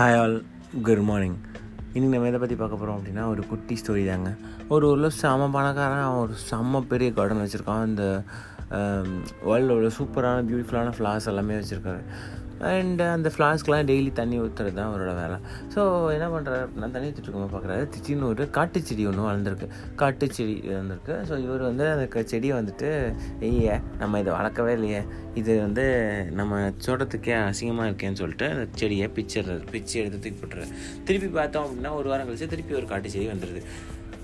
Hi all good morning இன்றைக்கி நம்ம எதை பற்றி பார்க்க போகிறோம் அப்படின்னா ஒரு குட்டி ஸ்டோரி தாங்க. ஒரு ஊரில் செம்ம பணக்காரன் அவன் ஒரு செம்ம பெரிய கார்டன் வச்சுருக்கான். அந்த வேர்ல்டோட சூப்பரான பியூட்டிஃபுல்லான ஃப்ளார்ஸ் எல்லாமே வச்சுருக்காரு. அண்ட் uh, அந்த ஃப்ளாஸ்க்கெலாம் டெய்லி தண்ணி ஊற்றுறது தான் அவரோட வேலை. ஸோ என்ன பண்ணுறாரு அப்படின்னா தண்ணி ஊற்றிட்டு பார்க்குறாரு. திடீர்னு ஒரு காட்டு செடி ஒன்று வளர்ந்துருக்கு. காட்டு செடி வந்திருக்கு ஸோ இவர் வந்து அந்த செடியை வந்துட்டு ஐயே நம்ம இதை வளர்க்கவே இல்லையே. இது வந்து நம்ம தோட்டத்துக்கே அசிங்கமாக இருக்கேன்னு சொல்லிட்டு அந்த செடியை பிச்சிடுறது பிச்சு எடுத்து தூக்கி போட்டுறாரு. திருப்பி பார்த்தோம் அப்படின்னா ஒரு வாரம் கழிச்சு திருப்பி ஒரு காட்டு செடி வந்துடுது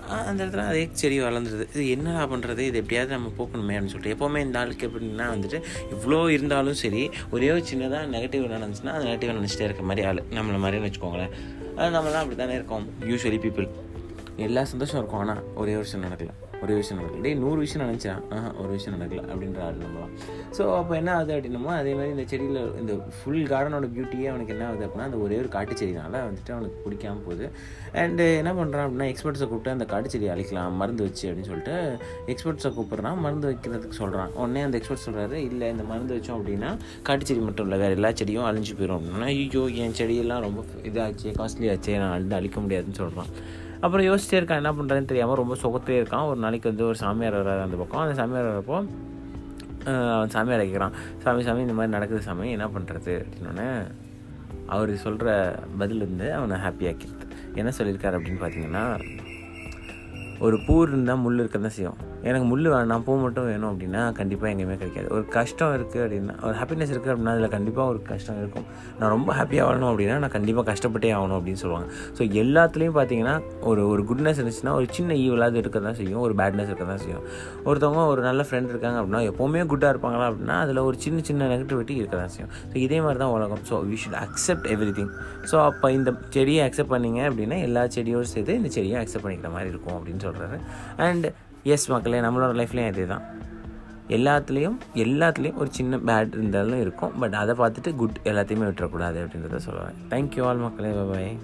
அந்த இடத்துல அதே செடி வளர்ந்துருது. இது என்னடா பண்ணுறது இது எப்படியாவது நம்ம போக்கணுமே அப்படின்னு சொல்லிட்டு எப்போவுமே இந்த ஆளுக்கு எப்படின்னா வந்துட்டு இவ்வளோ இருந்தாலும் சரி ஒரே ஒரு சின்னதாக நெகட்டிவ் நடந்துச்சுன்னா அது நெகட்டிவ் நினச்சிட்டே இருக்க மாதிரி ஆள். நம்மளை மாதிரின்னு வச்சுக்கோங்களேன். அது நம்மளாம் அப்படி தானே இருக்கோம் யூஸ்வலி பீப்புள் எல்லா சந்தோஷம் இருக்கும் ஆனால் ஒரே ஒரு சின்ன நடக்கலாம் ஒரே விஷயம் நடக்கல. டேய் நூறு விஷயம் நினச்சேன். ஆஹா ஒரு விஷயம் நடக்கல அப்படின்ற ஆள் நம்மளாம் ஸோ அப்போ என்ன ஆகுது அப்படின்னமோ அதே மாதிரி இந்த செடியில் இந்த ஃபுல் கார்டனோட பியூட்டியே அவனுக்கு என்ன ஆகுது அப்படின்னா அந்த ஒரே ஒரு காட்டு செடினால வந்துட்டு அவனுக்கு பிடிக்காம போகுது. அண்டு என்ன பண்ணுறான் அப்படின்னா எக்ஸ்பர்ட்ஸை கூப்பிட்டு அந்த காட்டு செடியை அழிக்கலாம் மருந்து வச்சு அப்படின்னு சொல்லிட்டு எக்ஸ்பர்ட்ஸை கூப்பிட்றான். மருந்து வைக்கிறதுக்கு சொல்கிறான் உடனே அந்த எக்ஸ்பர்ட் சொல்கிறாரு இல்லை இந்த மருந்து வச்சோம் அப்படின்னா காட்டு செடி மட்டும் இல்லை வேறு எல்லா செடியும் அழிஞ்சு போயிடும் அப்படின்னா ஐயோ என் செடியெல்லாம் ரொம்ப இதாச்சு காஸ்ட்லி ஆச்சு நான் அழிந்து அழிக்க முடியாதுன்னு சொல்கிறான் அப்புறம் யோசிச்சே இருக்கான் என்ன பண்ணுறதுன்னு தெரியாமல் ரொம்ப சொகத்தே இருக்கான். ஒரு நாளைக்கு வந்து ஒரு சாமியார் வர்றாரு அந்த பக்கம். அந்த சாமியார் வரப்போ அவன் சாமியார் கேட்குறான் சாமி சாமி இந்த மாதிரி நடக்குது சாமி என்ன பண்ணுறது அப்படின்னோடனே அவர் சொல்கிற பதில் இருந்து அவனை ஹாப்பியாக்கிடுது என்ன சொல்லியிருக்காரு அப்படின்னு பார்த்தீங்கன்னா ஒரு பூ இருந்தால் முள் இருக்க தான் செய்யும். எனக்கு முள் வேணாம் பூ மட்டும் வேணும் அப்படின்னா கண்டிப்பாக எங்கேயுமே கிடைக்காது. ஒரு கஷ்டம் இருக்குது அப்படின்னா ஒரு ஹாப்பினஸ் இருக்குது அப்படின்னா அதில் கண்டிப்பாக ஒரு கஷ்டம் இருக்கும். நான் ரொம்ப ஹாப்பியாக ஆகணும் அப்படின்னா நான் கண்டிப்பாக கஷ்டப்பட்டே ஆகணும் அப்படின்னு சொல்லுவாங்க. ஸோ எல்லாத்துலேயும் பார்த்தீங்கன்னா ஒரு ஒரு குட்னஸ் இருந்துச்சுன்னா ஒரு சின்ன ஈவலாவது இருக்க தான் செய்யும். ஒரு பேட்னஸ் இருக்க தான் செய்யும். ஒருத்தவங்க ஒரு நல்ல ஃப்ரெண்ட் இருக்காங்க அப்படின்னா எப்போவுமே குட்டாக இருப்பாங்களா அப்படின்னா அதில் ஒரு சின்ன சின்ன நெகட்டிவிட்டி இருக்க தான் செய்யும். ஸோ இதே மாதிரி தான் உலகம். So we should accept everything so அப்போ இந்த செடியை அக்செப்ட் பண்ணீங்க அப்படின்னா எல்லா செடியோடு சேர்த்து இந்த செடியை அக்செப்ட் பண்ணிக்கிற மாதிரி இருக்கும் அப்படின்னு சொல்கிறாரு அண்ட் எஸ் மக்களே நம்மளோட லைஃப்லேயும் அதே தான் எல்லாத்துலேயும் எல்லாத்துலேயும் ஒரு சின்ன பேட் இருந்தாலும் இருக்கும். பட் அதை பார்த்துட்டு குட் எல்லாத்தையுமே விட்டுறக்கூடாது அப்படின்றத சொல்லுவேன். தேங்க்யூ ஆல் மக்களே. பாய்